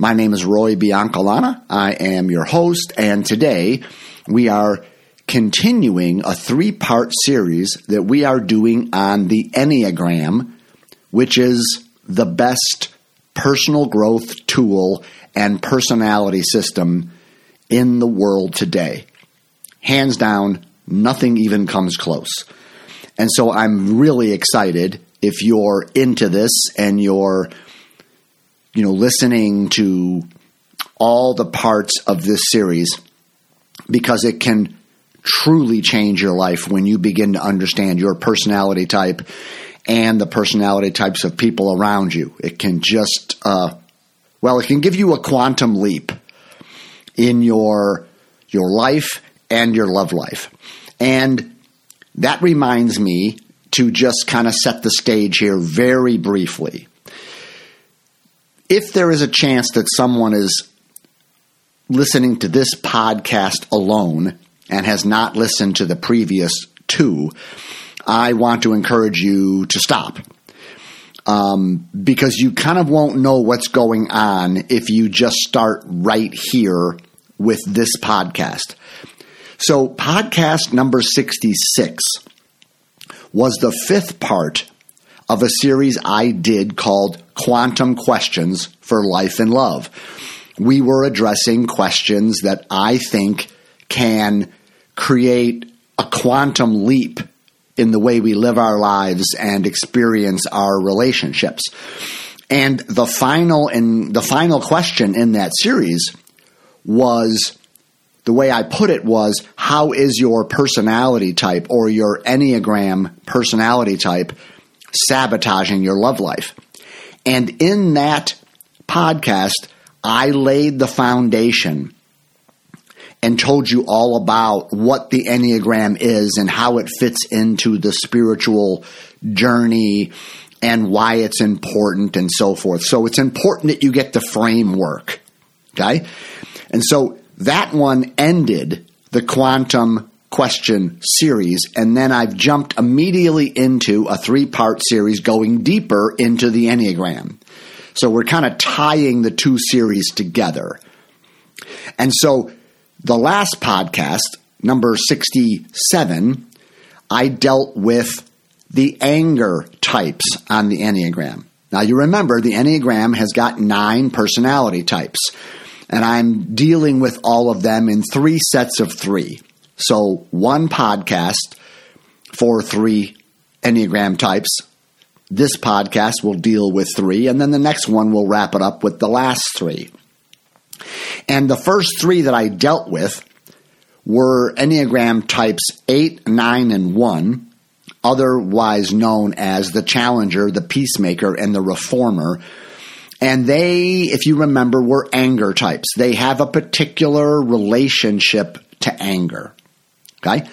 My name is Roy Biancalana. I am your host, and today we are continuing a three part series that we are doing on the Enneagram, which is the best personal growth tool and personality system in the world today. Hands down, nothing even comes close. And so I'm really excited if you're into this and you're you know, listening to all the parts of this series because it can truly change your life when you begin to understand your personality type and the personality types of people around you. It can just, uh, well, it can give you a quantum leap in your your life and your love life. And that reminds me to just kind of set the stage here very briefly if there is a chance that someone is listening to this podcast alone and has not listened to the previous two, I want to encourage you to stop. Um, because you kind of won't know what's going on if you just start right here with this podcast. So, podcast number 66 was the fifth part of a series I did called Quantum Questions for Life and Love. We were addressing questions that I think can create a quantum leap in the way we live our lives and experience our relationships. And the final and the final question in that series was the way I put it was how is your personality type or your Enneagram personality type sabotaging your love life. And in that podcast, I laid the foundation and told you all about what the Enneagram is and how it fits into the spiritual journey and why it's important and so forth. So it's important that you get the framework. Okay? And so that one ended the quantum question series, and then I've jumped immediately into a three part series going deeper into the Enneagram. So we're kind of tying the two series together. And so the last podcast, number 67, I dealt with the anger types on the Enneagram. Now you remember the Enneagram has got nine personality types, and I'm dealing with all of them in three sets of three. So, one podcast for three Enneagram types. This podcast will deal with three, and then the next one will wrap it up with the last three. And the first three that I dealt with were Enneagram types 8, 9, and 1, otherwise known as the challenger, the peacemaker, and the reformer. And they, if you remember, were anger types. They have a particular relationship to anger. Okay?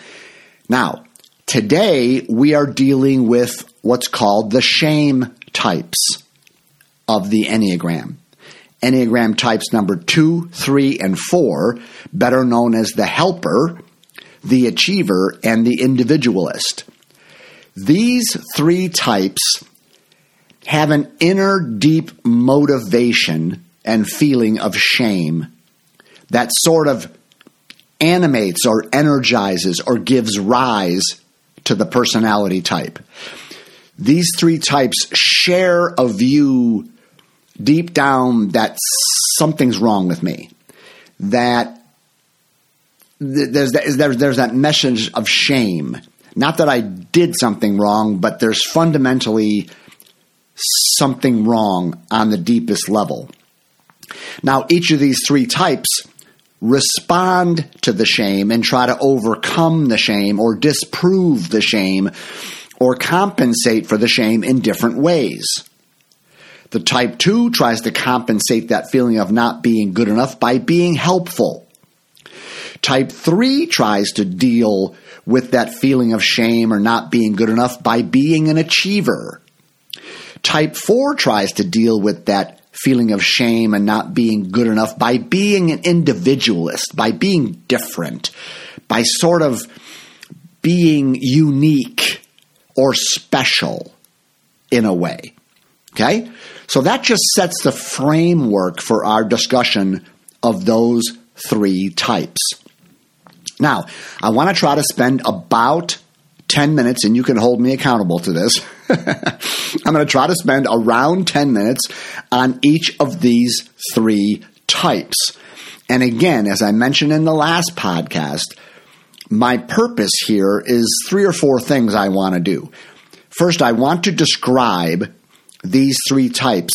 Now, today we are dealing with what's called the shame types of the Enneagram. Enneagram types number two, three, and four, better known as the helper, the achiever, and the individualist. These three types have an inner deep motivation and feeling of shame that sort of animates or energizes or gives rise to the personality type. These three types share a view deep down that something's wrong with me. That there's, there's, there's that message of shame. Not that I did something wrong, but there's fundamentally something wrong on the deepest level. Now, each of these three types respond to the shame and try to overcome the shame or disprove the shame or compensate for the shame in different ways. The type 2 tries to compensate that feeling of not being good enough by being helpful. Type 3 tries to deal with that feeling of shame or not being good enough by being an achiever. Type 4 tries to deal with that feeling of shame and not being good enough by being an individualist, by being different, by sort of being unique or special in a way. Okay? So that just sets the framework for our discussion of those three types. Now, I want to try to spend about 10 minutes, and you can hold me accountable to this. I'm going to try to spend around 10 minutes on each of these three types. And again, as I mentioned in the last podcast, my purpose here is three or four things I want to do. First, I want to describe these three types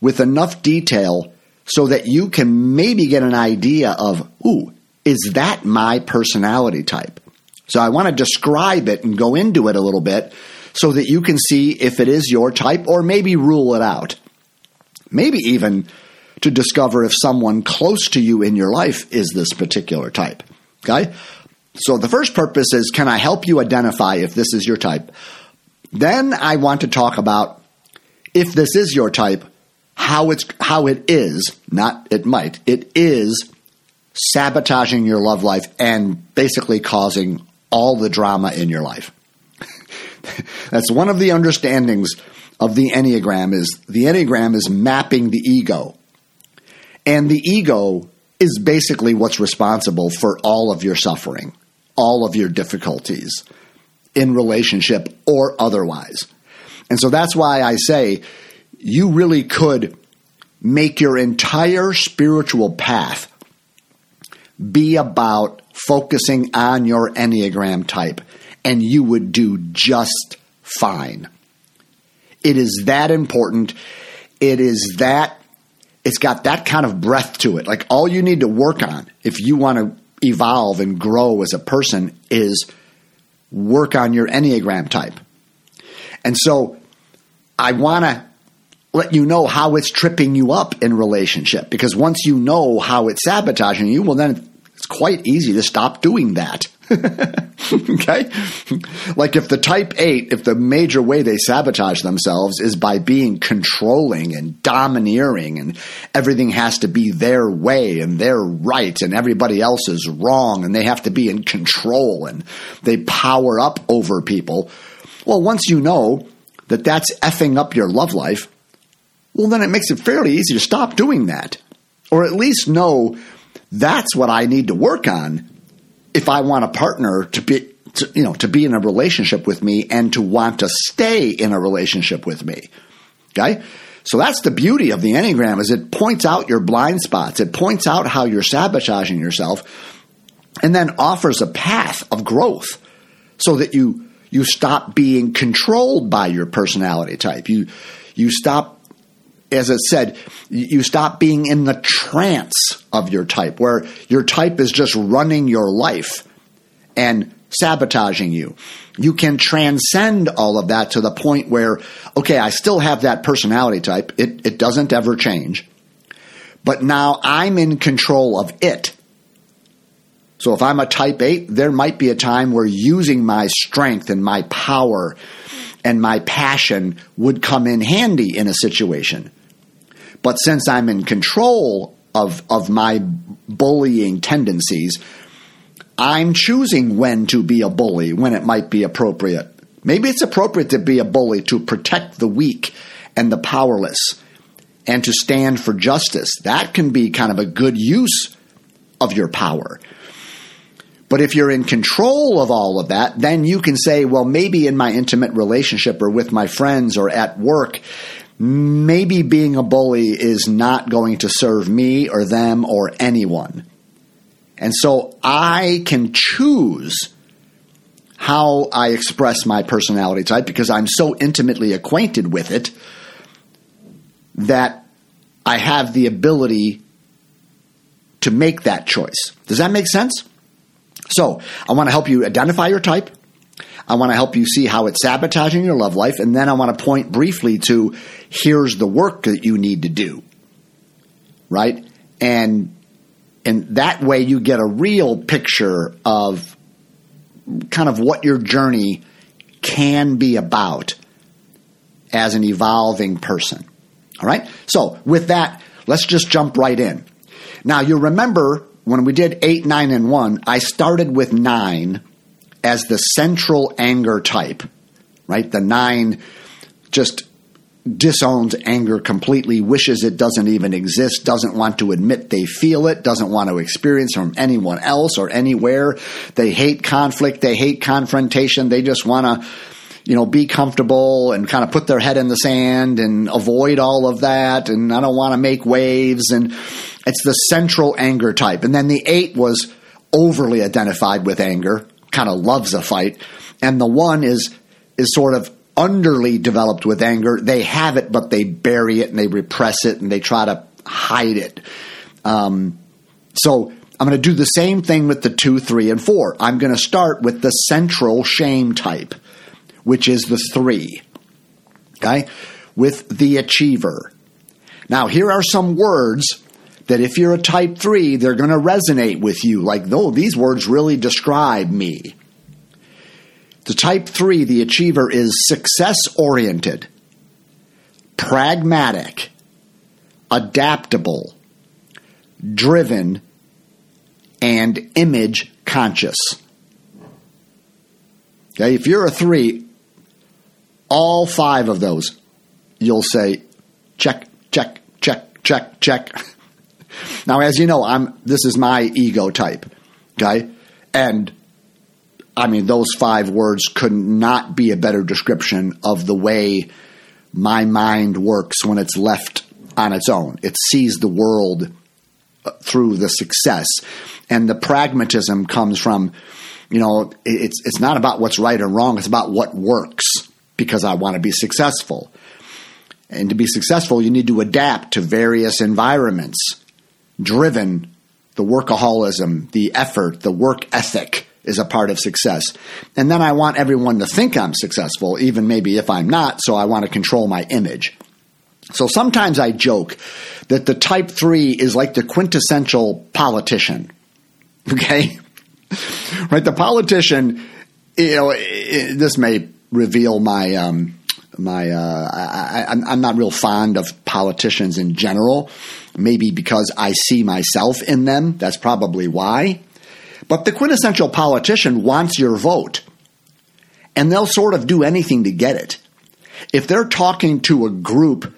with enough detail so that you can maybe get an idea of, ooh, is that my personality type? So I want to describe it and go into it a little bit so that you can see if it is your type or maybe rule it out. Maybe even to discover if someone close to you in your life is this particular type. Okay? So the first purpose is can I help you identify if this is your type? Then I want to talk about if this is your type, how it's how it is, not it might, it is sabotaging your love life and basically causing all the drama in your life. That's one of the understandings of the Enneagram is the Enneagram is mapping the ego. And the ego is basically what's responsible for all of your suffering, all of your difficulties in relationship or otherwise. And so that's why I say you really could make your entire spiritual path be about focusing on your Enneagram type, and you would do just fine. It is that important. It is that, it's got that kind of breath to it. Like all you need to work on if you want to evolve and grow as a person is work on your Enneagram type. And so I want to let you know how it's tripping you up in relationship because once you know how it's sabotaging you, well, then quite easy to stop doing that. okay? Like if the type 8, if the major way they sabotage themselves is by being controlling and domineering and everything has to be their way and they're right and everybody else is wrong and they have to be in control and they power up over people. Well, once you know that that's effing up your love life, well, then it makes it fairly easy to stop doing that. Or at least know that's what I need to work on if I want a partner to be to, you know to be in a relationship with me and to want to stay in a relationship with me. Okay? So that's the beauty of the Enneagram is it points out your blind spots. It points out how you're sabotaging yourself and then offers a path of growth so that you you stop being controlled by your personality type. You you stop as it said, you stop being in the trance of your type, where your type is just running your life and sabotaging you. You can transcend all of that to the point where, okay, I still have that personality type. It, it doesn't ever change. But now I'm in control of it. So if I'm a type 8, there might be a time where using my strength and my power and my passion would come in handy in a situation. But since I'm in control of, of my bullying tendencies, I'm choosing when to be a bully, when it might be appropriate. Maybe it's appropriate to be a bully to protect the weak and the powerless and to stand for justice. That can be kind of a good use of your power. But if you're in control of all of that, then you can say, well, maybe in my intimate relationship or with my friends or at work, maybe being a bully is not going to serve me or them or anyone. And so I can choose how I express my personality type because I'm so intimately acquainted with it that I have the ability to make that choice. Does that make sense? So, I want to help you identify your type. I want to help you see how it's sabotaging your love life. And then I want to point briefly to here's the work that you need to do. Right? And and that way you get a real picture of kind of what your journey can be about as an evolving person. All right? So, with that, let's just jump right in. Now, you remember when we did 8, 9, and 1, I started with 9 as the central anger type, right? The 9 just disowns anger completely, wishes it doesn't even exist, doesn't want to admit they feel it, doesn't want to experience from anyone else or anywhere. They hate conflict, they hate confrontation, they just want to you know, be comfortable and kind of put their head in the sand and avoid all of that. And I don't want to make waves. And it's the central anger type. And then the eight was overly identified with anger, kind of loves a fight. And the one is, is sort of underly developed with anger. They have it, but they bury it and they repress it and they try to hide it. Um, so I'm going to do the same thing with the two, three, and four. I'm going to start with the central shame type which is the three. Okay? With the achiever. Now, here are some words that if you're a type three, they're going to resonate with you. Like, no, these words really describe me. The type three, the achiever, is success oriented, pragmatic, adaptable, driven, and image conscious. Okay, if you're a three, all five of those, you'll say check, check, check, check, check. now, as you know, I'm this is my ego type, okay, and I mean those five words could not be a better description of the way my mind works when it's left on its own. It sees the world uh, through the success, and the pragmatism comes from you know it's it's not about what's right or wrong it's about what works because I want to be successful. And to be successful, you need to adapt to various environments. Driven, the workaholism, the effort, the work ethic is a part of success. And then I want everyone to think I'm successful, even maybe if I'm not, so I want to control my image. So sometimes I joke that the type three is like the quintessential politician. Okay? right? The politician, you know, this may reveal my um, my. Uh, I, am not real fond of politicians in general. Maybe because I see myself in them. That's probably why. But the quintessential politician wants your vote, and they'll sort of do anything to get it. If they're talking to a group,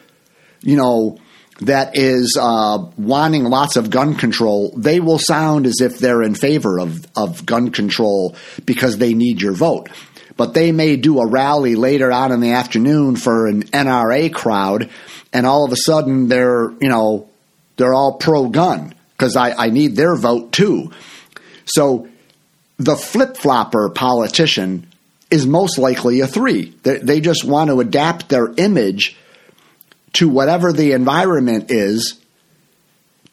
you know, that is uh, wanting lots of gun control, they will sound as if they're in favor of, of gun control because they need your vote but they may do a rally later on in the afternoon for an NRA crowd, and all of a sudden they're, you know, they're all pro gun because I, I need their vote too. So the flip flopper politician is most likely a three. They, they just want to adapt their image to whatever the environment is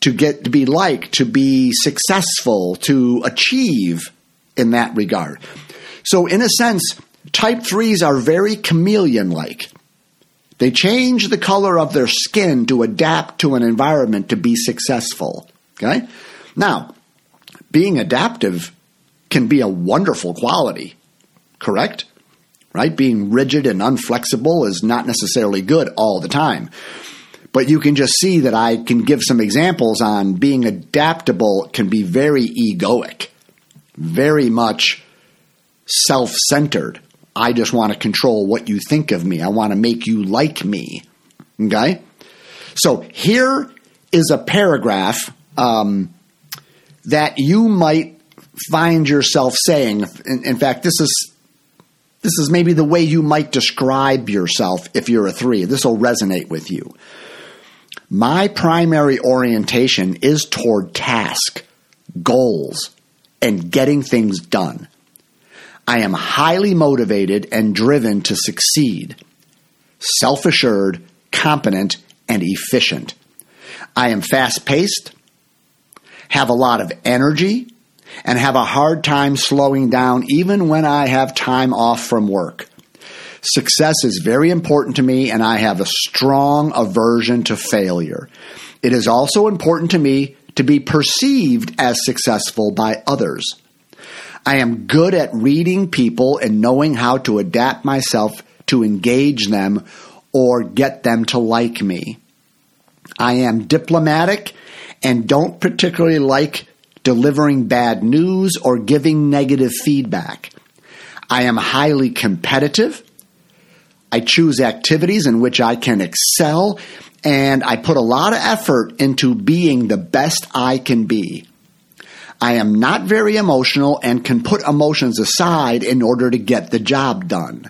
to get to be like, to be successful, to achieve in that regard. So, in a sense, type 3s are very chameleon like. They change the color of their skin to adapt to an environment to be successful. Okay? Now, being adaptive can be a wonderful quality, correct? Right? Being rigid and unflexible is not necessarily good all the time. But you can just see that I can give some examples on being adaptable can be very egoic, very much self centered. I just want to control what you think of me. I want to make you like me. Okay? So here is a paragraph um, that you might find yourself saying. In, in, fact, this is this is maybe the way you might describe yourself if you're a three. This will resonate with you. My primary orientation is toward task, goals, and getting things done. I am highly motivated and driven to succeed, self assured, competent, and efficient. I am fast paced, have a lot of energy, and have a hard time slowing down even when I have time off from work. Success is very important to me, and I have a strong aversion to failure. It is also important to me to be perceived as successful by others. I am good at reading people and knowing how to adapt myself to engage them or get them to like me. I am diplomatic and don't particularly like delivering bad news or giving negative feedback. I am highly competitive. I choose activities in which I can excel and I put a lot of effort into being the best I can be. I am not very emotional and can put emotions aside in order to get the job done.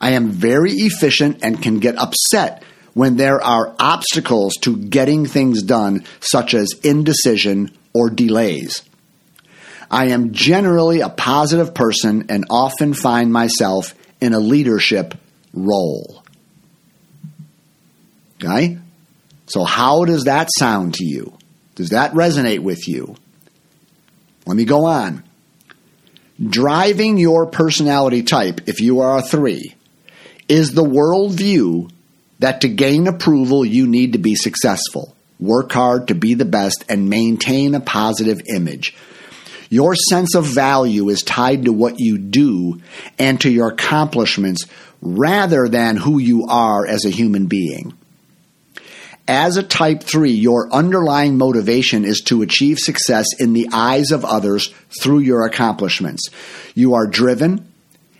I am very efficient and can get upset when there are obstacles to getting things done, such as indecision or delays. I am generally a positive person and often find myself in a leadership role. Okay? So, how does that sound to you? Does that resonate with you? Let me go on. Driving your personality type, if you are a three, is the worldview that to gain approval, you need to be successful, work hard to be the best, and maintain a positive image. Your sense of value is tied to what you do and to your accomplishments rather than who you are as a human being. As a type 3, your underlying motivation is to achieve success in the eyes of others through your accomplishments. You are driven,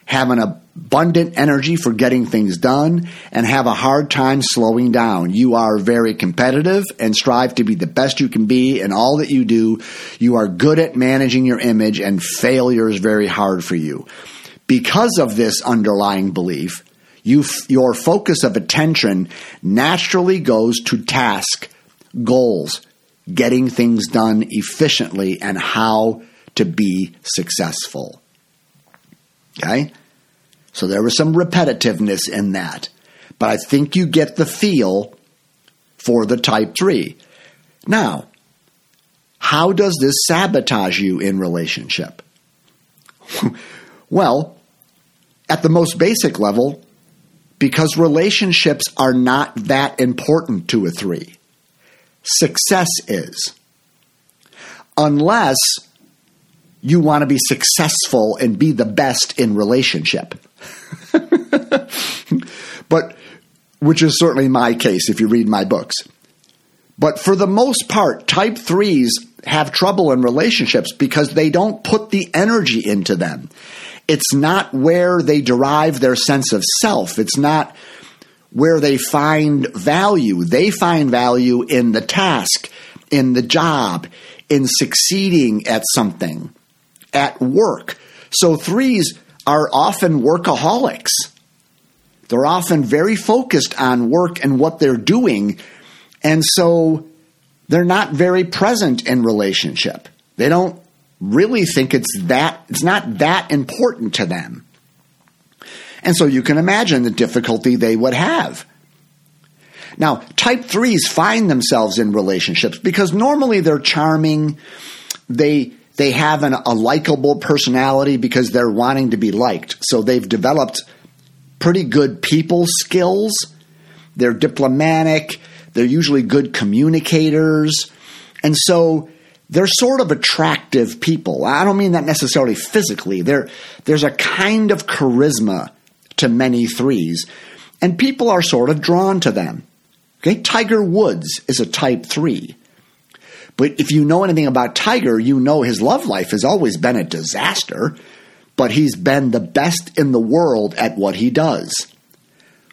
have an abundant energy for getting things done, and have a hard time slowing down. You are very competitive and strive to be the best you can be in all that you do. You are good at managing your image, and failure is very hard for you. Because of this underlying belief, you, your focus of attention naturally goes to task, goals, getting things done efficiently, and how to be successful. Okay? So there was some repetitiveness in that. But I think you get the feel for the type 3. Now, how does this sabotage you in relationship? well, at the most basic level, because relationships are not that important to a 3. Success is. Unless you want to be successful and be the best in relationship. but which is certainly my case if you read my books. But for the most part, type 3s have trouble in relationships because they don't put the energy into them. It's not where they derive their sense of self. It's not where they find value. They find value in the task, in the job, in succeeding at something, at work. So threes are often workaholics. They're often very focused on work and what they're doing. And so they're not very present in relationship. They don't really think it's that it's not that important to them. And so you can imagine the difficulty they would have. Now, type 3s find themselves in relationships because normally they're charming, they they have an, a likable personality because they're wanting to be liked. So they've developed pretty good people skills. They're diplomatic. They're usually good communicators. And so they're sort of attractive people. I don't mean that necessarily physically. There, there's a kind of charisma to many threes, and people are sort of drawn to them. Okay, Tiger Woods is a type three. But if you know anything about Tiger, you know his love life has always been a disaster, but he's been the best in the world at what he does.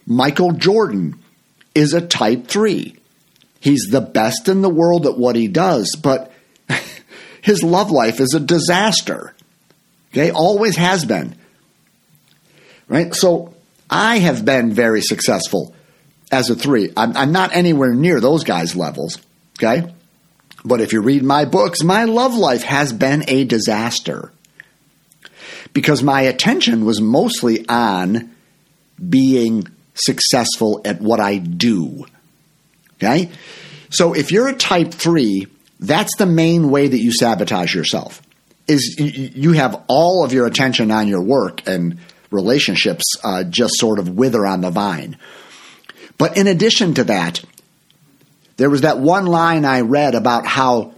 Michael Jordan is a type 3. He's the best in the world at what he does, but his love life is a disaster. Okay, always has been. Right? So I have been very successful as a 3. I'm, I'm not anywhere near those guys' levels. Okay? But if you read my books, my love life has been a disaster because my attention was mostly on being successful at what I do. Okay? So if you're a type 3, that's the main way that you sabotage yourself. Is you have all of your attention on your work and relationships uh, just sort of wither on the vine. But in addition to that, there was that one line I read about how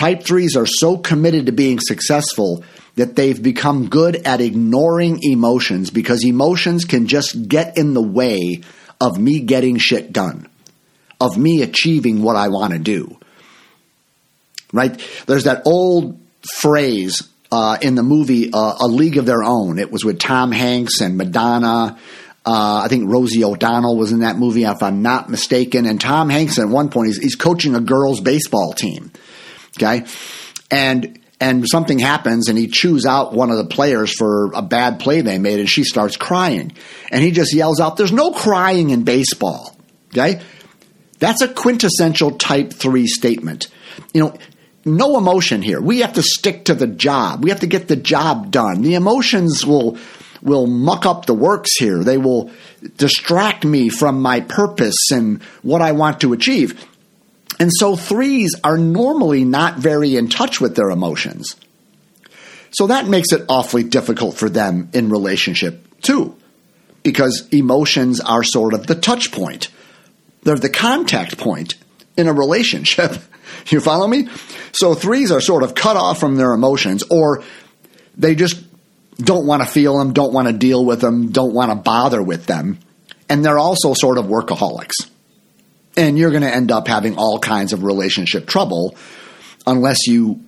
Type threes are so committed to being successful that they've become good at ignoring emotions because emotions can just get in the way of me getting shit done, of me achieving what I want to do. Right? There's that old phrase uh, in the movie uh, A League of Their Own. It was with Tom Hanks and Madonna. Uh, I think Rosie O'Donnell was in that movie, if I'm not mistaken. And Tom Hanks, at one point, he's, he's coaching a girls' baseball team. Okay, and and something happens, and he chews out one of the players for a bad play they made, and she starts crying, and he just yells out, "There's no crying in baseball." Okay, that's a quintessential Type Three statement. You know, no emotion here. We have to stick to the job. We have to get the job done. The emotions will will muck up the works here. They will distract me from my purpose and what I want to achieve. And so threes are normally not very in touch with their emotions. So that makes it awfully difficult for them in relationship too, because emotions are sort of the touch point. They're the contact point in a relationship. you follow me? So threes are sort of cut off from their emotions, or they just don't want to feel them, don't want to deal with them, don't want to bother with them. And they're also sort of workaholics. And you're going to end up having all kinds of relationship trouble unless you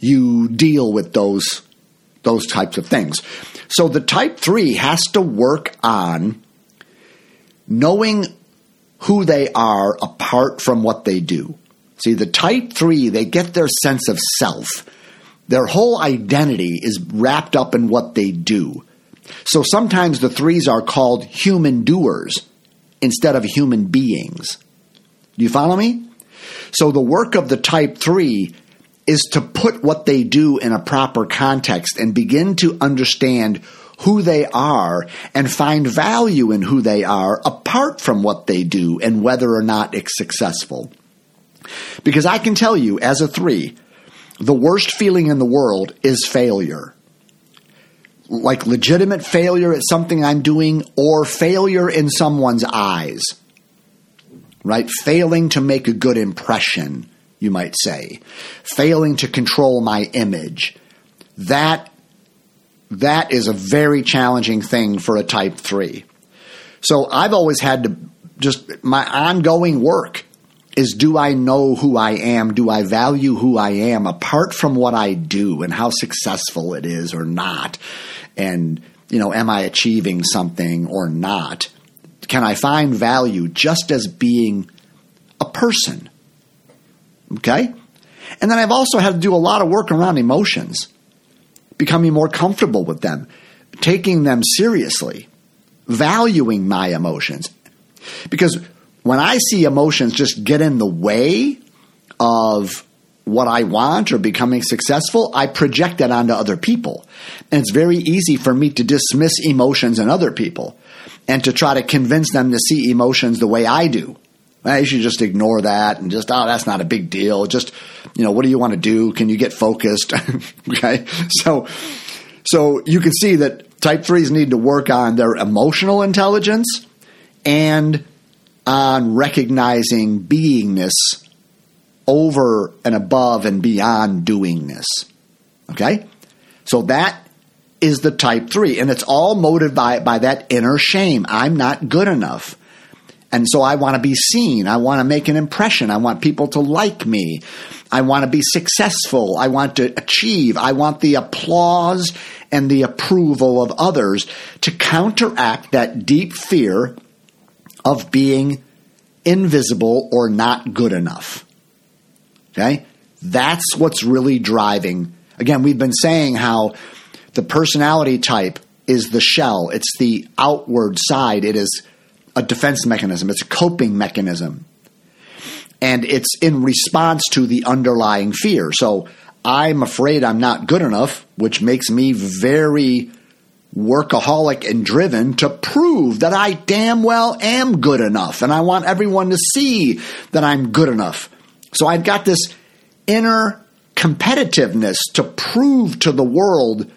you deal with those those types of things. So the type 3 has to work on knowing who they are apart from what they do. See, the type 3, they get their sense of self their whole identity is wrapped up in what they do. So sometimes the threes are called human doers instead of human beings. Do you follow me? So the work of the type three is to put what they do in a proper context and begin to understand who they are and find value in who they are apart from what they do and whether or not it's successful. Because I can tell you, as a three, the worst feeling in the world is failure. Like legitimate failure at something I'm doing or failure in someone's eyes. Right? Failing to make a good impression, you might say. Failing to control my image. That that is a very challenging thing for a type 3. So I've always had to just my ongoing work is do I know who I am? Do I value who I am apart from what I do and how successful it is or not? And, you know, am I achieving something or not? Can I find value just as being a person? Okay? And then I've also had to do a lot of work around emotions, becoming more comfortable with them, taking them seriously, valuing my emotions. Because when I see emotions just get in the way of what I want or becoming successful, I project that onto other people. And it's very easy for me to dismiss emotions in other people and to try to convince them to see emotions the way I do. I should just ignore that and just, oh, that's not a big deal. Just, you know, what do you want to do? Can you get focused? okay. So, so you can see that type threes need to work on their emotional intelligence and on recognizing beingness over and above and beyond doingness. Okay? So that is the type three. And it's all motivated by, by that inner shame. I'm not good enough. And so I want to be seen. I want to make an impression. I want people to like me. I want to be successful. I want to achieve. I want the applause and the approval of others to counteract that deep fear of being invisible or not good enough. Okay? That's what's really driving. Again, we've been saying how the personality type is the shell, it's the outward side, it is a defense mechanism, it's a coping mechanism. And it's in response to the underlying fear. So I'm afraid I'm not good enough, which makes me very workaholic and driven to prove that I damn well am good enough. And I want everyone to see that I'm good enough. So I've got this inner competitiveness to prove to the world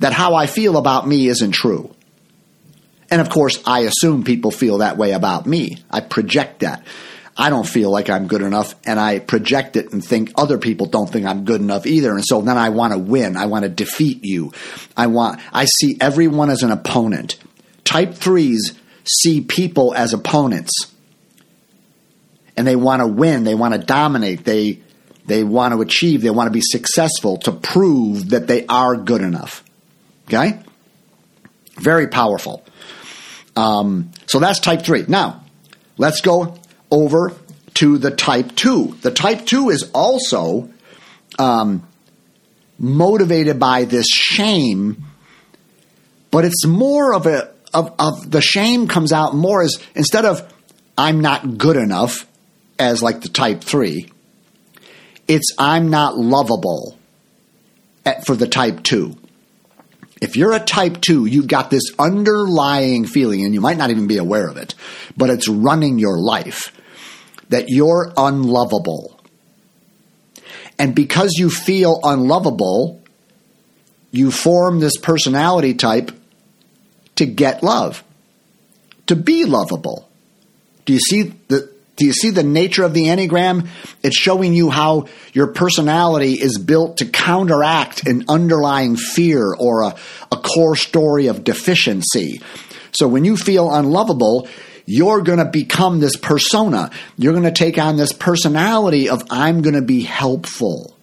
that how I feel about me isn't true. And of course, I assume people feel that way about me. I project that. I don't feel like I'm good enough, and I project it and think other people don't think I'm good enough either. And so then I want to win. I want to defeat you. I want, I see everyone as an opponent. Type threes see people as opponents. And they want to win. They want to dominate. They, they want to achieve. They want to be successful to prove that they are good enough. Okay? Very powerful. Um, so that's type three. Now, let's go over to the type 2. The type 2 is also um, motivated by this shame, but it's more of a of, of the shame comes out more as instead of I'm not good enough as like the type 3, it's I'm not lovable at, for the type 2. If you're a type 2, you've got this underlying feeling, and you might not even be aware of it, but it's running your life that you're unlovable. And because you feel unlovable, you form this personality type to get love, to be lovable. Do you see the do you see the nature of the Enneagram? It's showing you how your personality is built to counteract an underlying fear or a, a core story of deficiency. So when you feel unlovable, you're going to become this persona. You're going to take on this personality of I'm going to be helpful.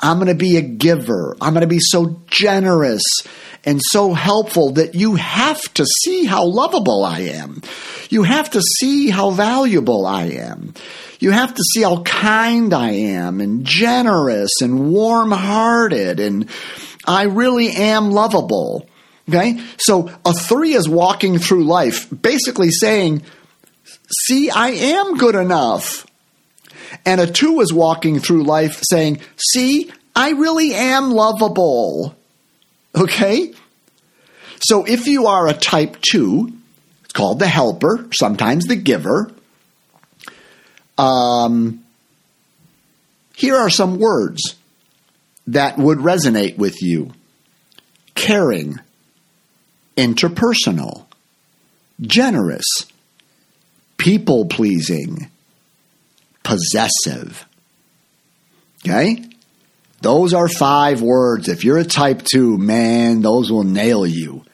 I'm going to be a giver. I'm going to be so generous and so helpful that you have to see how lovable I am. You have to see how valuable I am. You have to see how kind I am and generous and warm hearted and I really am lovable. Okay? So a three is walking through life basically saying, See, I am good enough. And a two is walking through life saying, See, I really am lovable. Okay? So if you are a type two, it's called the helper, sometimes the giver. Um, here are some words that would resonate with you caring, interpersonal, generous, people pleasing, possessive. Okay? Those are five words. If you're a type two, man, those will nail you.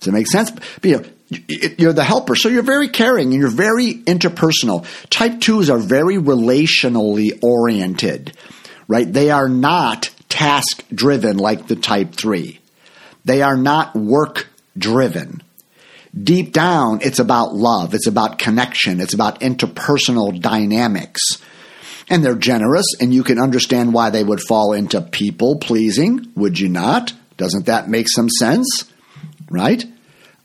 Does it make sense? But, you know, you're the helper, so you're very caring and you're very interpersonal. Type twos are very relationally oriented, right? They are not task driven like the type three. They are not work driven. Deep down, it's about love, it's about connection, it's about interpersonal dynamics. And they're generous, and you can understand why they would fall into people pleasing, would you not? Doesn't that make some sense? Right?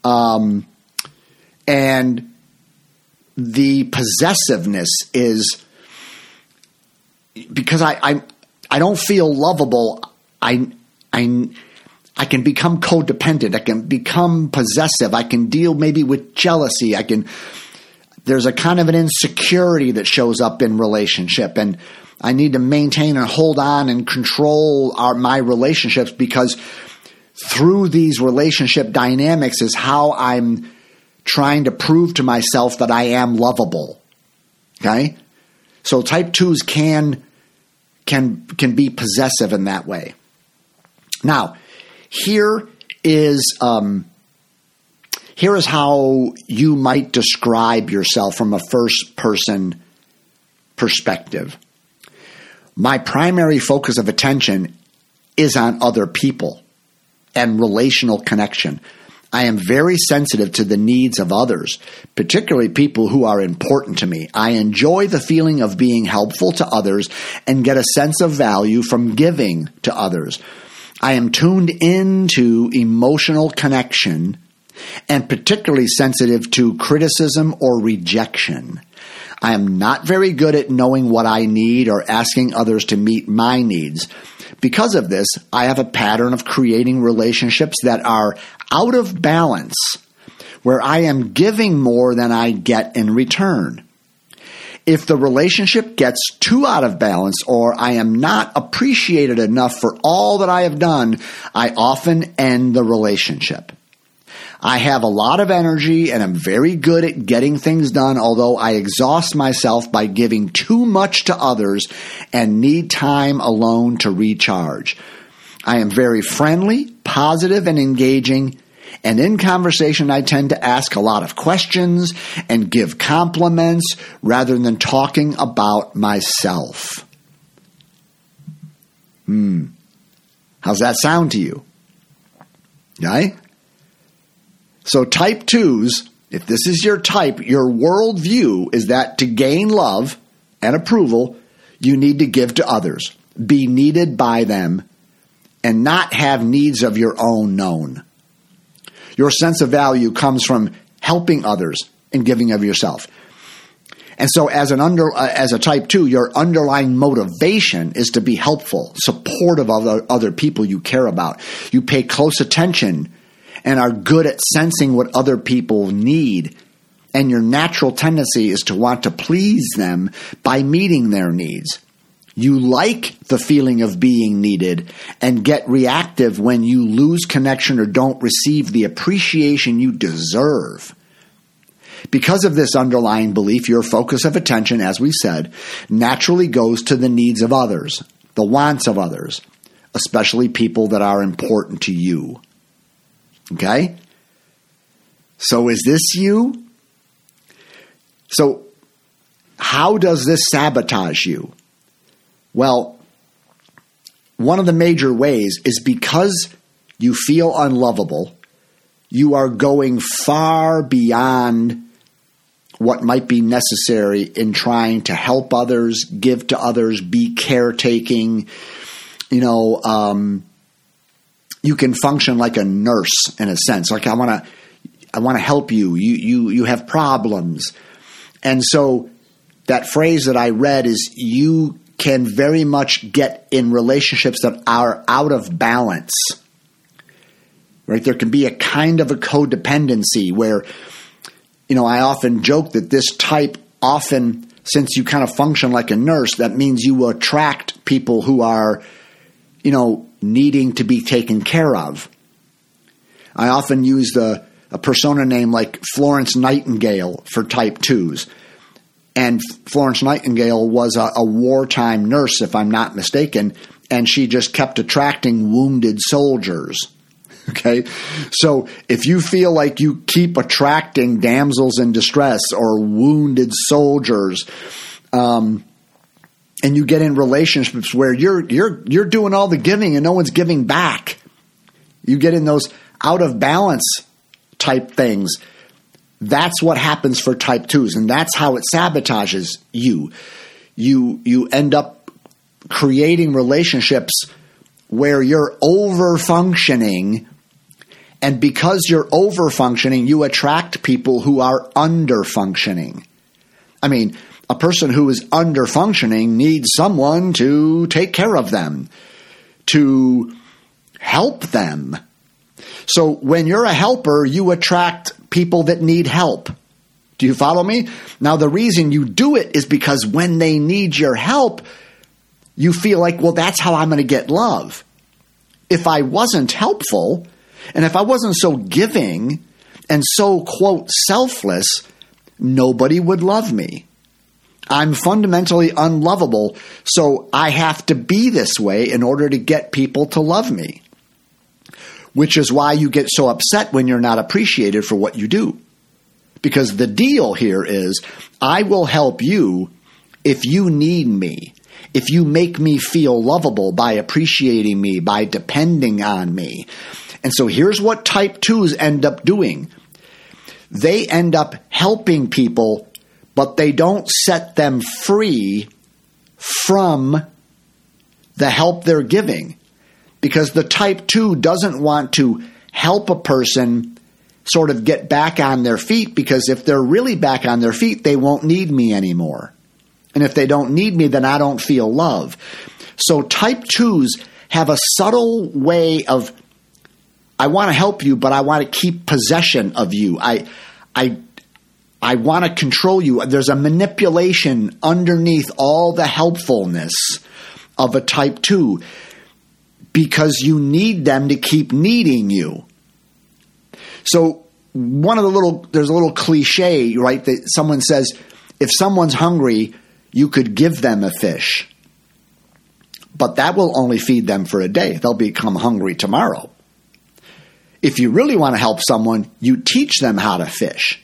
Um, and the possessiveness is because I, I I don't feel lovable. I I I can become codependent. I can become possessive. I can deal maybe with jealousy. I can, there's a kind of an insecurity that shows up in relationship and I need to maintain and hold on and control our, my relationships because through these relationship dynamics is how I'm trying to prove to myself that I am lovable. Okay? So type 2s can can can be possessive in that way. Now, here is um, here is how you might describe yourself from a first person perspective. My primary focus of attention is on other people and relational connection. I am very sensitive to the needs of others, particularly people who are important to me. I enjoy the feeling of being helpful to others and get a sense of value from giving to others. I am tuned into emotional connection and particularly sensitive to criticism or rejection. I am not very good at knowing what I need or asking others to meet my needs. Because of this, I have a pattern of creating relationships that are out of balance, where I am giving more than I get in return. If the relationship gets too out of balance or I am not appreciated enough for all that I have done, I often end the relationship. I have a lot of energy and I'm very good at getting things done, although I exhaust myself by giving too much to others and need time alone to recharge. I am very friendly, positive, and engaging. And in conversation, I tend to ask a lot of questions and give compliments rather than talking about myself. Hmm. How's that sound to you? Right? So, type twos, if this is your type, your worldview is that to gain love and approval, you need to give to others, be needed by them, and not have needs of your own known. Your sense of value comes from helping others and giving of yourself. And so, as an under uh, as a type two, your underlying motivation is to be helpful, supportive of other, other people you care about. You pay close attention and are good at sensing what other people need. And your natural tendency is to want to please them by meeting their needs. You like the feeling of being needed and get reactive when you lose connection or don't receive the appreciation you deserve. Because of this underlying belief, your focus of attention, as we said, naturally goes to the needs of others, the wants of others, especially people that are important to you. Okay? So is this you? So, how does this sabotage you? Well, one of the major ways is because you feel unlovable, you are going far beyond what might be necessary in trying to help others, give to others, be caretaking. You know, um, you can function like a nurse in a sense. Like I want to, I want to help you. You you you have problems, and so that phrase that I read is you can very much get in relationships that are out of balance. Right? There can be a kind of a codependency where you know, I often joke that this type often, since you kind of function like a nurse, that means you attract people who are, you know, needing to be taken care of. I often use the a persona name like Florence Nightingale for type twos. And Florence Nightingale was a, a wartime nurse, if I'm not mistaken, and she just kept attracting wounded soldiers. Okay. So if you feel like you keep attracting damsels in distress or wounded soldiers, um, and you get in relationships where you're you're you're doing all the giving and no one's giving back. You get in those out of balance type things. That's what happens for type 2s and that's how it sabotages you. You you end up creating relationships where you're over functioning and because you're over functioning, you attract people who are under functioning. I mean, a person who is under functioning needs someone to take care of them, to help them. So when you're a helper, you attract people that need help. Do you follow me? Now, the reason you do it is because when they need your help, you feel like, well, that's how I'm going to get love. If I wasn't helpful, and if I wasn't so giving and so, quote, selfless, nobody would love me. I'm fundamentally unlovable, so I have to be this way in order to get people to love me. Which is why you get so upset when you're not appreciated for what you do. Because the deal here is I will help you if you need me, if you make me feel lovable by appreciating me, by depending on me. And so here's what type 2s end up doing they end up helping people, but they don't set them free from the help they're giving. Because the type 2 doesn't want to help a person sort of get back on their feet because if they're really back on their feet, they won't need me anymore. And if they don't need me, then I don't feel love. So type 2s have a subtle way of I want to help you, but I want to keep possession of you. I, I, I want to control you. There's a manipulation underneath all the helpfulness of a type 2 because you need them to keep needing you. So one of the little there's a little cliche, right? That someone says if someone's hungry, you could give them a fish. But that will only feed them for a day. They'll become hungry tomorrow. If you really want to help someone, you teach them how to fish.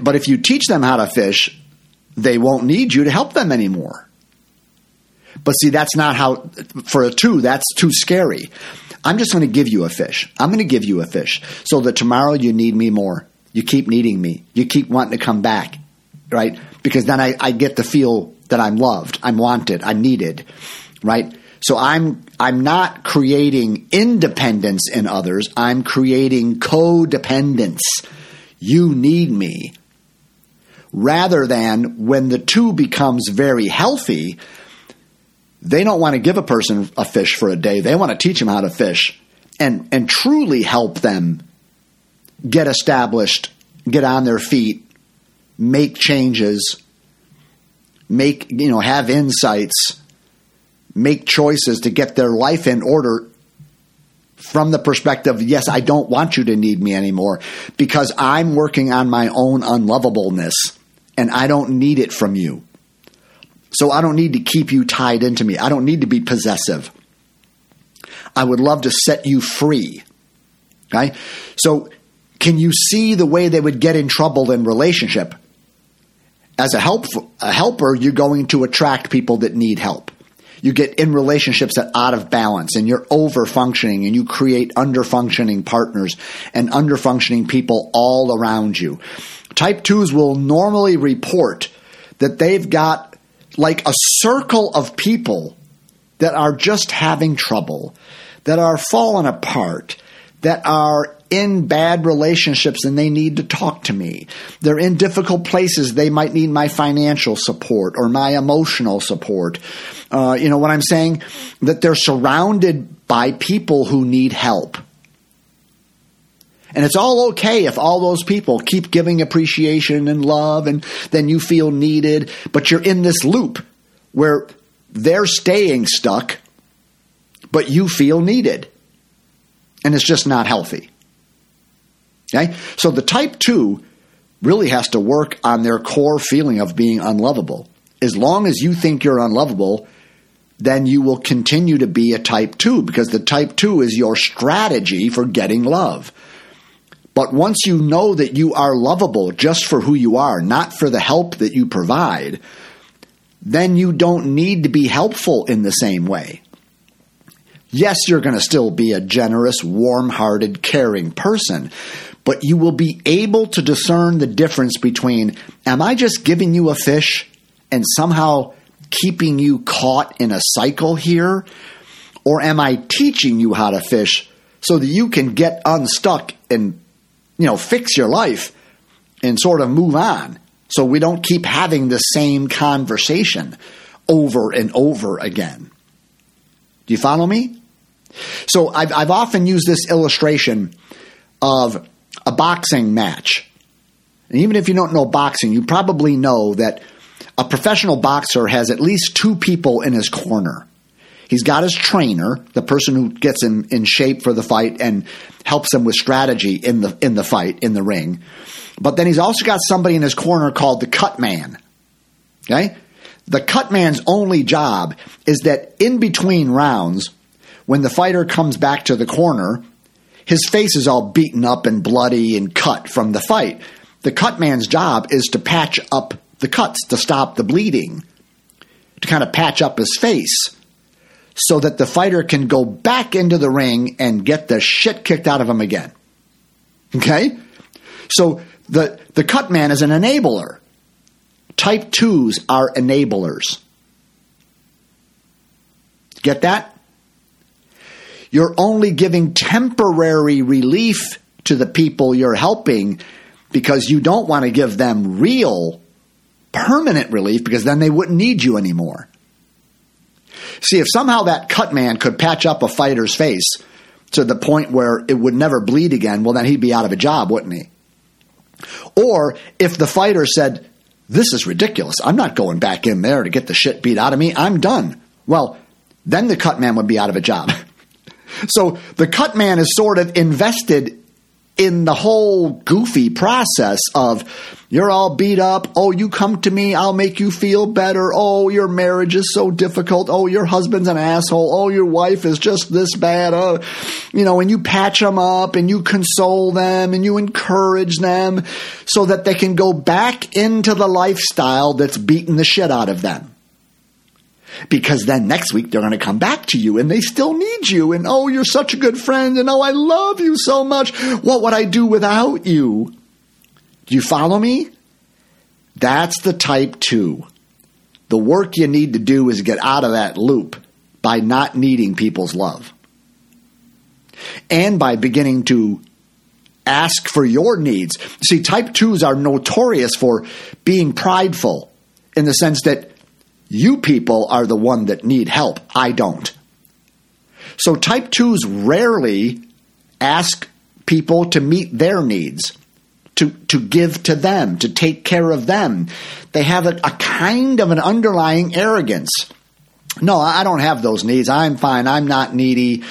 But if you teach them how to fish, they won't need you to help them anymore. But see, that's not how, for a two, that's too scary. I'm just going to give you a fish. I'm going to give you a fish so that tomorrow you need me more. You keep needing me. You keep wanting to come back, right? Because then I, I get to feel that I'm loved, I'm wanted, I'm needed, right? So I'm I'm not creating independence in others. I'm creating codependence. You need me. Rather than when the two becomes very healthy, they don't want to give a person a fish for a day. They want to teach them how to fish and, and truly help them get established, get on their feet, make changes, make, you know, have insights, make choices to get their life in order from the perspective, yes, I don't want you to need me anymore because I'm working on my own unlovableness and I don't need it from you. So I don't need to keep you tied into me. I don't need to be possessive. I would love to set you free. Okay? So can you see the way they would get in trouble in relationship? As a help a helper, you're going to attract people that need help. You get in relationships that are out of balance and you're over functioning and you create under functioning partners and under functioning people all around you. Type 2s will normally report that they've got like a circle of people that are just having trouble, that are falling apart, that are in bad relationships and they need to talk to me. They're in difficult places. They might need my financial support or my emotional support. Uh, you know what I'm saying? That they're surrounded by people who need help. And it's all okay if all those people keep giving appreciation and love and then you feel needed, but you're in this loop where they're staying stuck, but you feel needed. And it's just not healthy. Okay? So the type 2 really has to work on their core feeling of being unlovable. As long as you think you're unlovable, then you will continue to be a type 2 because the type 2 is your strategy for getting love. But once you know that you are lovable just for who you are, not for the help that you provide, then you don't need to be helpful in the same way. Yes, you're going to still be a generous, warm hearted, caring person, but you will be able to discern the difference between am I just giving you a fish and somehow keeping you caught in a cycle here? Or am I teaching you how to fish so that you can get unstuck and you know, fix your life and sort of move on so we don't keep having the same conversation over and over again. Do you follow me? So I've, I've often used this illustration of a boxing match. And even if you don't know boxing, you probably know that a professional boxer has at least two people in his corner. He's got his trainer, the person who gets him in shape for the fight and helps him with strategy in the in the fight in the ring. But then he's also got somebody in his corner called the cut man. Okay? The cut man's only job is that in between rounds, when the fighter comes back to the corner, his face is all beaten up and bloody and cut from the fight. The cut man's job is to patch up the cuts to stop the bleeding, to kind of patch up his face so that the fighter can go back into the ring and get the shit kicked out of him again. Okay? So the, the cut man is an enabler. Type 2s are enablers. Get that? You're only giving temporary relief to the people you're helping because you don't want to give them real permanent relief because then they wouldn't need you anymore. See, if somehow that cut man could patch up a fighter's face to the point where it would never bleed again, well, then he'd be out of a job, wouldn't he? Or if the fighter said, This is ridiculous. I'm not going back in there to get the shit beat out of me. I'm done. Well, then the cut man would be out of a job. so the cut man is sort of invested in the whole goofy process of you're all beat up. Oh, you come to me, I'll make you feel better. Oh, your marriage is so difficult. Oh, your husband's an asshole. Oh, your wife is just this bad. Oh, you know, and you patch them up and you console them and you encourage them so that they can go back into the lifestyle that's beating the shit out of them because then next week they're going to come back to you and they still need you. And oh, you're such a good friend. And oh, I love you so much. What would I do without you? Do you follow me? That's the type two. The work you need to do is get out of that loop by not needing people's love and by beginning to ask for your needs. See, type twos are notorious for being prideful in the sense that you people are the one that need help. I don't. So type 2s rarely ask people to meet their needs, to, to give to them, to take care of them. They have a, a kind of an underlying arrogance. No, I don't have those needs. I'm fine. I'm not needy.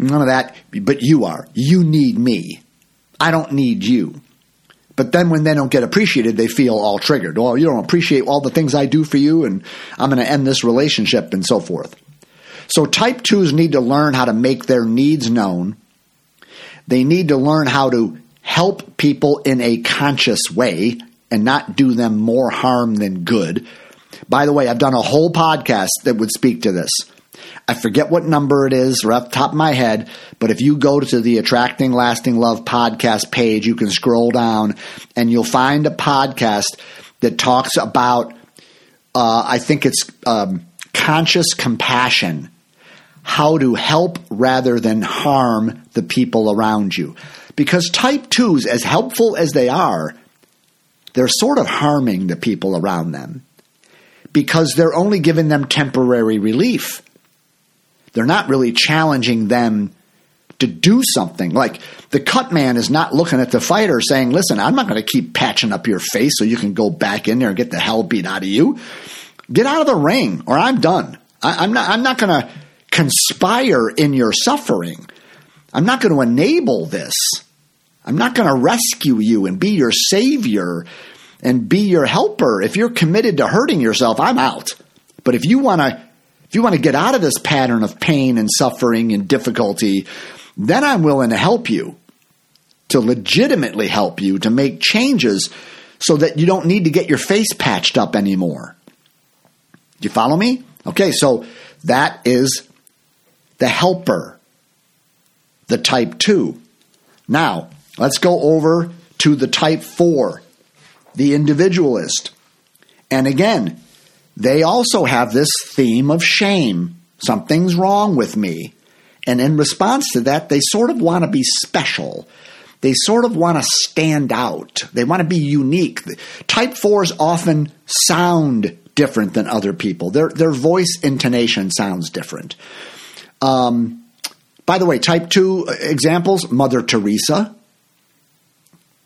None of that. But you are. You need me. I don't need you. But then when they don't get appreciated, they feel all triggered. Well, you don't appreciate all the things I do for you, and I'm going to end this relationship, and so forth. So type twos need to learn how to make their needs known. They need to learn how to help people in a conscious way and not do them more harm than good. By the way, I've done a whole podcast that would speak to this. I forget what number it is right off the top of my head, but if you go to the Attracting Lasting Love podcast page, you can scroll down and you'll find a podcast that talks about, uh, I think it's um, conscious compassion, how to help rather than harm the people around you. Because type twos, as helpful as they are, they're sort of harming the people around them because they're only giving them temporary relief they're not really challenging them to do something. Like the cut man is not looking at the fighter saying, listen, I'm not going to keep patching up your face so you can go back in there and get the hell beat out of you. Get out of the ring or I'm done. I, am not, I'm not going to conspire in your suffering. I'm not going to enable this. I'm not going to rescue you and be your savior and be your helper. If you're committed to hurting yourself, I'm out. But if you want to if you want to get out of this pattern of pain and suffering and difficulty, then I'm willing to help you, to legitimately help you to make changes so that you don't need to get your face patched up anymore. Do you follow me? Okay, so that is the helper, the type 2. Now, let's go over to the type 4, the individualist. And again, they also have this theme of shame. Something's wrong with me. And in response to that, they sort of want to be special. They sort of want to stand out. They want to be unique. Type 4s often sound different than other people. Their, their voice intonation sounds different. Um, by the way, type 2 examples Mother Teresa.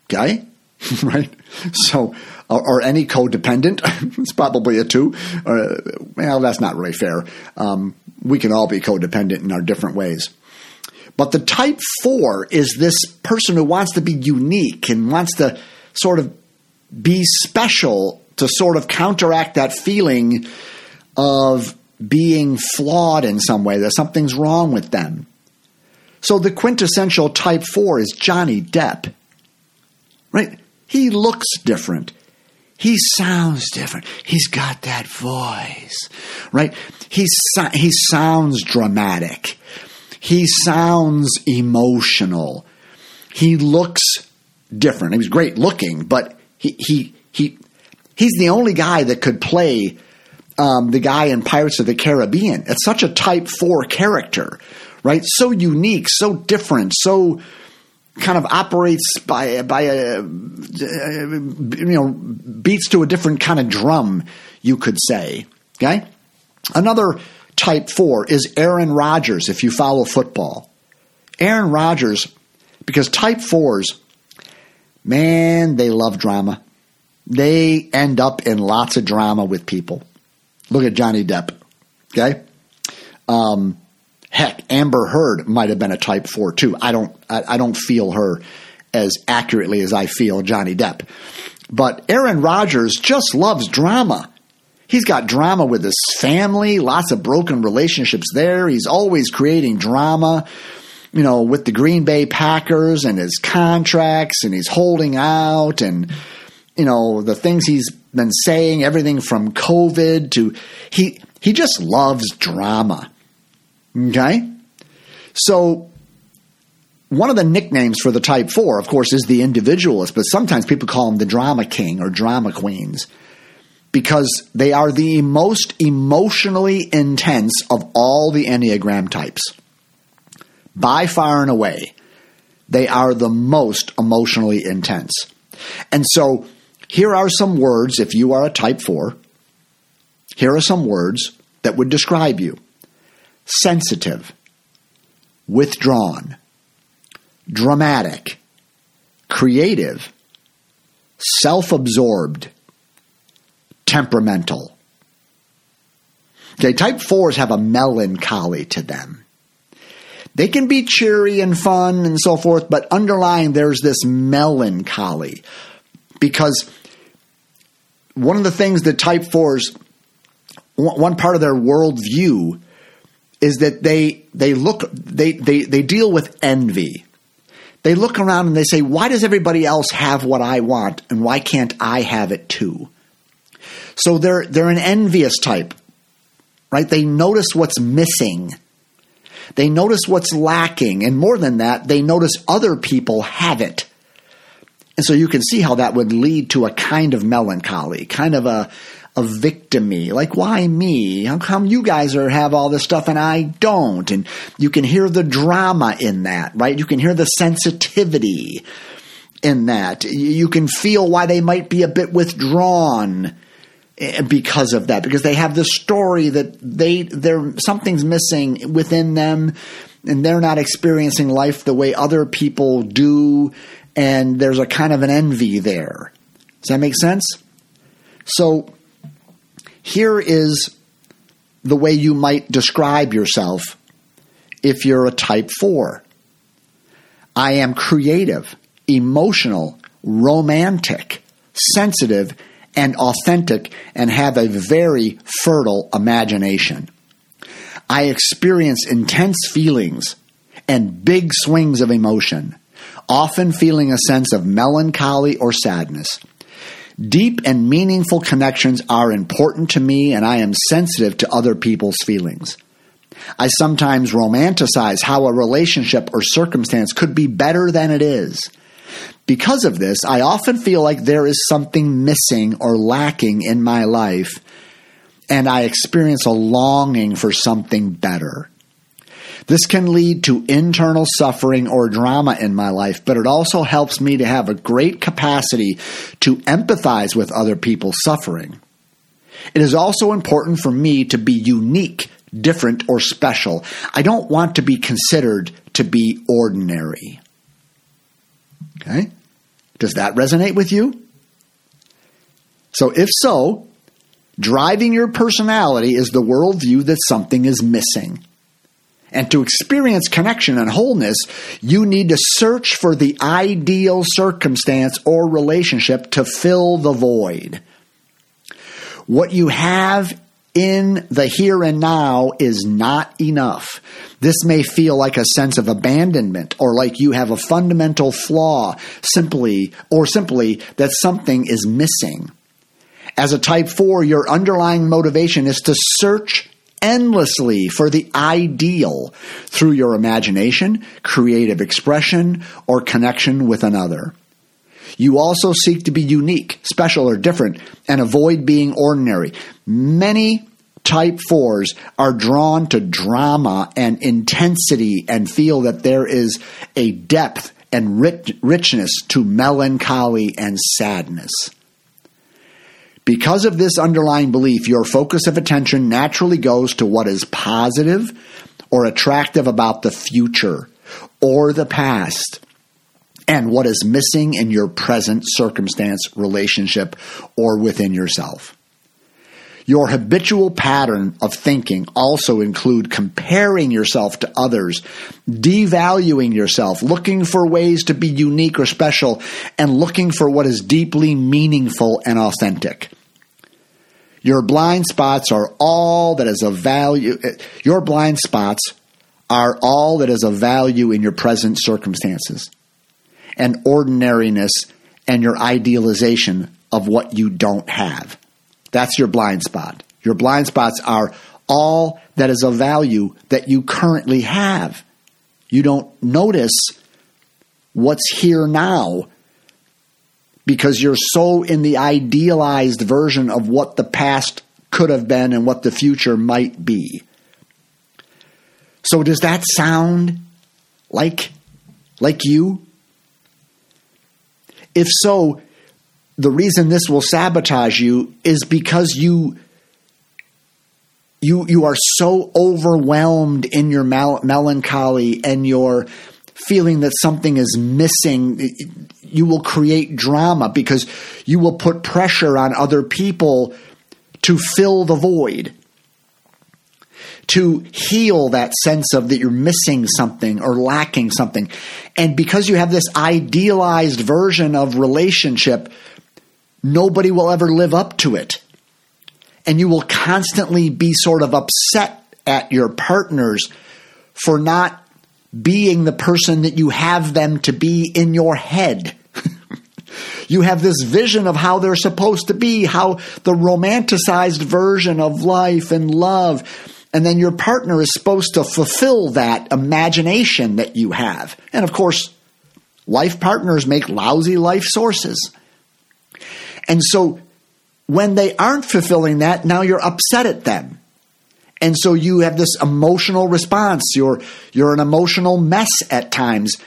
Okay? right? So or, or any codependent. it's probably a two. Or, well, that's not really fair. Um, we can all be codependent in our different ways. But the type four is this person who wants to be unique and wants to sort of be special to sort of counteract that feeling of being flawed in some way, that something's wrong with them. So the quintessential type four is Johnny Depp. Right? He looks different. He sounds different. He's got that voice, right? He, he sounds dramatic. He sounds emotional. He looks different. He was great looking, but he, he, he, he's the only guy that could play um, the guy in Pirates of the Caribbean. It's such a type four character, right? So unique, so different, so kind of operates by by a you know beats to a different kind of drum, you could say. Okay, another type four is Aaron Rodgers. If you follow football, Aaron Rodgers, because type fours, man, they love drama. They end up in lots of drama with people. Look at Johnny Depp. Okay. Um, Heck, Amber Heard might have been a type four too. I don't, I, I don't feel her as accurately as I feel Johnny Depp. But Aaron Rodgers just loves drama. He's got drama with his family, lots of broken relationships there. He's always creating drama, you know, with the Green Bay Packers and his contracts, and he's holding out, and, you know, the things he's been saying, everything from COVID to he he just loves drama. Okay? So one of the nicknames for the type 4, of course, is the individualist, but sometimes people call them the drama king or drama queens because they are the most emotionally intense of all the Enneagram types. By far and away, they are the most emotionally intense. And so here are some words, if you are a type 4, here are some words that would describe you sensitive, withdrawn, dramatic, creative, self absorbed, temperamental. Okay, type fours have a melancholy to them. They can be cheery and fun and so forth, but underlying there's this melancholy because one of the things that type fours, one part of their worldview is that they they look they they they deal with envy. They look around and they say, "Why does everybody else have what I want, and why can't I have it too?" So they're they're an envious type, right? They notice what's missing. They notice what's lacking, and more than that, they notice other people have it. And so you can see how that would lead to a kind of melancholy, kind of a a victimy. Like, why me? How come you guys are have all this stuff and I don't? And you can hear the drama in that, right? You can hear the sensitivity in that. You can feel why they might be a bit withdrawn eh, because of that, because they have the story that they there something's missing within them, and they're not experiencing life the way other people do, and there's a kind of an envy there. Does that make sense? So here is the way you might describe yourself if you're a type 4. I am creative, emotional, romantic, sensitive, and authentic, and have a very fertile imagination. I experience intense feelings and big swings of emotion, often feeling a sense of melancholy or sadness. Deep and meaningful connections are important to me, and I am sensitive to other people's feelings. I sometimes romanticize how a relationship or circumstance could be better than it is. Because of this, I often feel like there is something missing or lacking in my life, and I experience a longing for something better. This can lead to internal suffering or drama in my life, but it also helps me to have a great capacity to empathize with other people's suffering. It is also important for me to be unique, different, or special. I don't want to be considered to be ordinary. Okay? Does that resonate with you? So, if so, driving your personality is the worldview that something is missing. And to experience connection and wholeness, you need to search for the ideal circumstance or relationship to fill the void. What you have in the here and now is not enough. This may feel like a sense of abandonment or like you have a fundamental flaw simply or simply that something is missing. As a type 4, your underlying motivation is to search endlessly for the ideal through your imagination, creative expression, or connection with another. You also seek to be unique, special, or different and avoid being ordinary. Many type fours are drawn to drama and intensity and feel that there is a depth and rich, richness to melancholy and sadness. Because of this underlying belief, your focus of attention naturally goes to what is positive or attractive about the future or the past and what is missing in your present circumstance, relationship, or within yourself. Your habitual pattern of thinking also include comparing yourself to others, devaluing yourself, looking for ways to be unique or special, and looking for what is deeply meaningful and authentic. Your blind spots are all that is of value. Your blind spots are all that is of value in your present circumstances and ordinariness and your idealization of what you don't have. That's your blind spot. Your blind spots are all that is of value that you currently have. You don't notice what's here now because you're so in the idealized version of what the past could have been and what the future might be. So does that sound like like you? If so, the reason this will sabotage you is because you you you are so overwhelmed in your mal- melancholy and your feeling that something is missing you will create drama because you will put pressure on other people to fill the void to heal that sense of that you're missing something or lacking something. And because you have this idealized version of relationship nobody will ever live up to it. And you will constantly be sort of upset at your partners for not being the person that you have them to be in your head. you have this vision of how they're supposed to be, how the romanticized version of life and love. And then your partner is supposed to fulfill that imagination that you have. And of course, life partners make lousy life sources. And so when they aren't fulfilling that, now you're upset at them. And so you have this emotional response. You're you're an emotional mess at times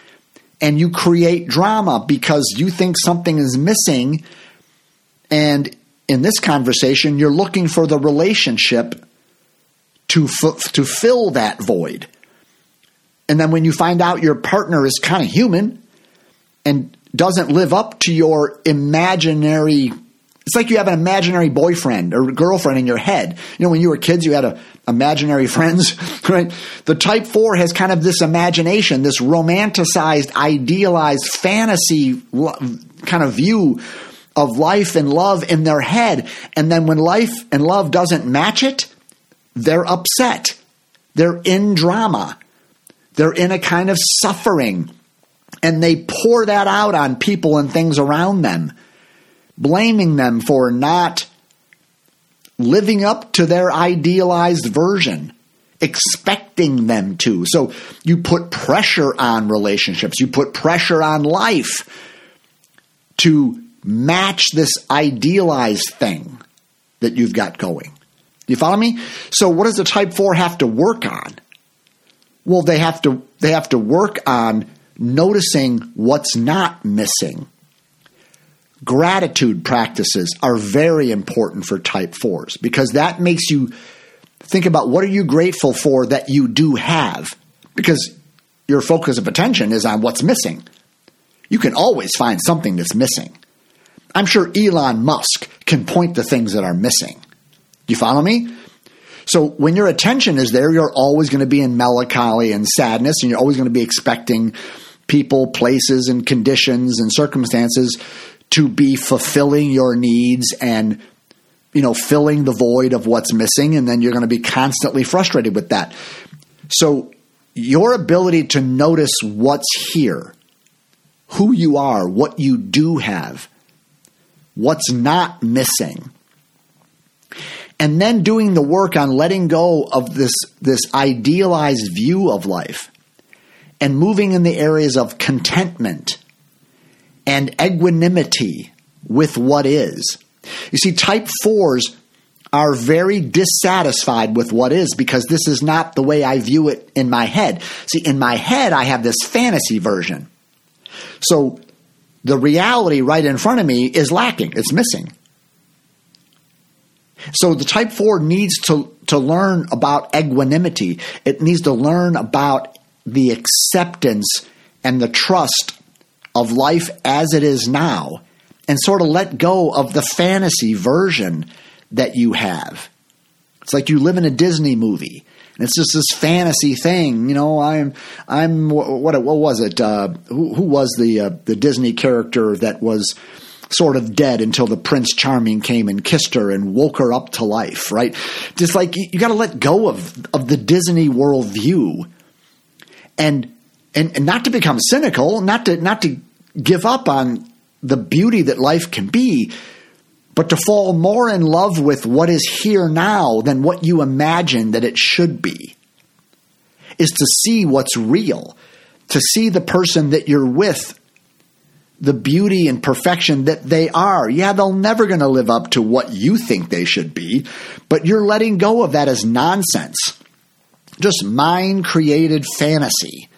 and you create drama because you think something is missing and in this conversation you're looking for the relationship to f- to fill that void. And then when you find out your partner is kind of human and doesn't live up to your imaginary it's like you have an imaginary boyfriend or girlfriend in your head. You know, when you were kids, you had a, imaginary friends, right? The type four has kind of this imagination, this romanticized, idealized fantasy kind of view of life and love in their head. And then when life and love doesn't match it, they're upset. They're in drama. They're in a kind of suffering and they pour that out on people and things around them, blaming them for not living up to their idealized version, expecting them to. So you put pressure on relationships, you put pressure on life to match this idealized thing that you've got going. You follow me? So what does the type 4 have to work on? Well, they have to they have to work on noticing what's not missing. Gratitude practices are very important for type 4s because that makes you think about what are you grateful for that you do have because your focus of attention is on what's missing. You can always find something that's missing. I'm sure Elon Musk can point to things that are missing. You follow me? So when your attention is there, you're always going to be in melancholy and sadness, and you're always going to be expecting people, places, and conditions and circumstances to be fulfilling your needs and you know filling the void of what's missing and then you're going to be constantly frustrated with that. So your ability to notice what's here who you are what you do have what's not missing and then doing the work on letting go of this this idealized view of life and moving in the areas of contentment and equanimity with what is. You see, type fours are very dissatisfied with what is because this is not the way I view it in my head. See, in my head, I have this fantasy version. So the reality right in front of me is lacking, it's missing. So the type 4 needs to, to learn about equanimity. It needs to learn about the acceptance and the trust of life as it is now and sort of let go of the fantasy version that you have. It's like you live in a Disney movie. And it's just this fantasy thing, you know. I'm, I'm. What, what was it? Uh, who, who, was the uh, the Disney character that was sort of dead until the Prince Charming came and kissed her and woke her up to life, right? Just like you, you got to let go of of the Disney world view, and, and and not to become cynical, not to not to give up on the beauty that life can be, but to fall more in love with what is here now than what you imagine that it should be, is to see what's real, to see the person that you're with, the beauty and perfection that they are. Yeah, they're never going to live up to what you think they should be, but you're letting go of that as nonsense. Just mind created fantasy.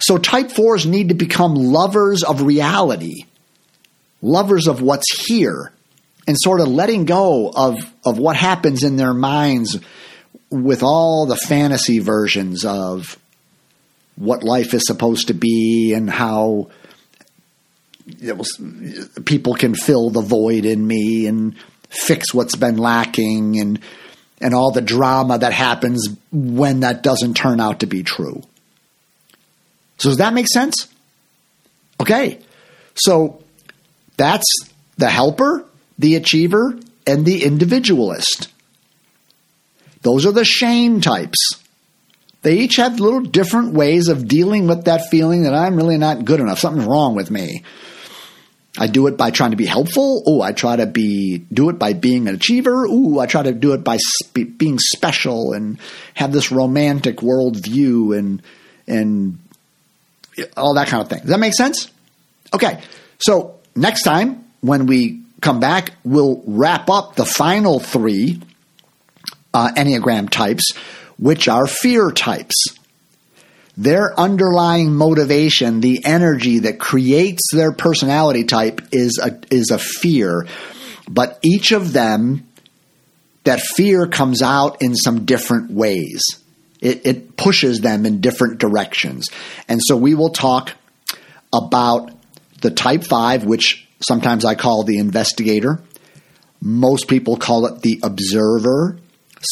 So type fours need to become lovers of reality, lovers of what's here and sort of letting go of of what happens in their minds with all the fantasy versions of what life is supposed to be and how was, people can fill the void in me and fix what's been lacking and and all the drama that happens when that doesn't turn out to be true. So does that make sense? Okay. So that's the helper the achiever, and the individualist. Those are the shame types. They each have little different ways of dealing with that feeling that I'm really not good enough. Something's wrong with me. I do it by trying to be helpful. Oh, I try to be do it by being an achiever. Ooh, I try to do it by sp- being special and have this romantic worldview and and all that kind of thing. Does that make sense? Okay, so next time when we come back, we'll wrap up the final three uh, Enneagram types, which are fear types. Their underlying motivation, the energy that creates their personality type, is a, is a fear. But each of them, that fear comes out in some different ways. It, it pushes them in different directions. And so we will talk about the type 5, which Sometimes I call the investigator. Most people call it the observer.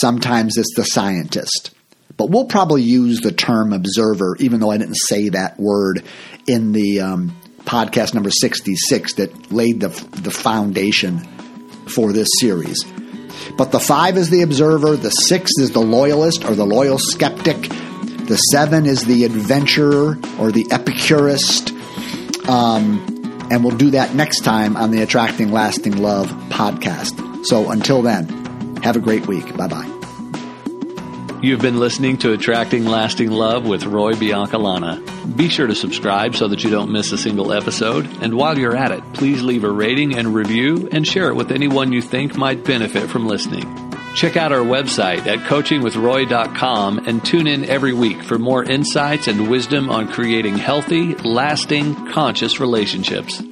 Sometimes it's the scientist. But we'll probably use the term observer, even though I didn't say that word in the um, podcast number 66 that laid the, the foundation for this series. But the five is the observer, the six is the loyalist or the loyal skeptic, the seven is the adventurer or the epicurist. Um, and we'll do that next time on the Attracting Lasting Love podcast. So until then, have a great week. Bye bye. You've been listening to Attracting Lasting Love with Roy Biancalana. Be sure to subscribe so that you don't miss a single episode. And while you're at it, please leave a rating and review and share it with anyone you think might benefit from listening. Check out our website at coachingwithroy.com and tune in every week for more insights and wisdom on creating healthy, lasting, conscious relationships.